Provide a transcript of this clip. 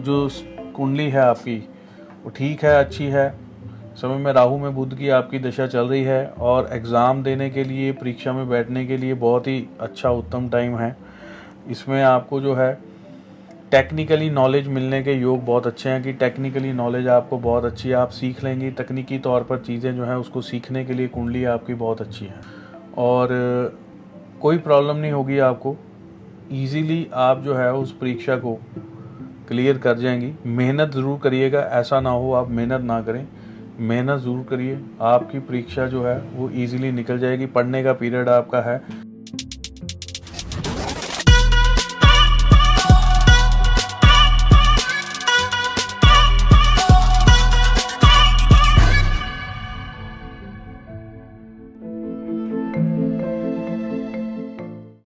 जो कुंडली है आपकी, वो ठीक है, अच्छी है। समय में राहु में बुध की आपकी दशा चल रही है और एग्ज़ाम देने के लिए, परीक्षा में बैठने के लिए बहुत ही अच्छा उत्तम टाइम है। इसमें आपको जो है टेक्निकली नॉलेज मिलने के योग बहुत अच्छे हैं कि टेक्निकली नॉलेज आपको बहुत अच्छी है। आप सीख लेंगी, तकनीकी तौर पर चीज़ें जो हैं, उसको सीखने के लिए कुंडली आपकी बहुत अच्छी है। और, कोई प्रॉब्लम नहीं होगी आपको। ईजीली आप जो है, उस परीक्षा को क्लियर कर जाएँगी। मेहनत ज़रूर करिएगा, ऐसा ना हो आप मेहनत ना करें। मेहनत ज़रूर करिए, आपकी परीक्षा जो है वो ईज़िली निकल जाएगी। पढ़ने का पीरियड आपका है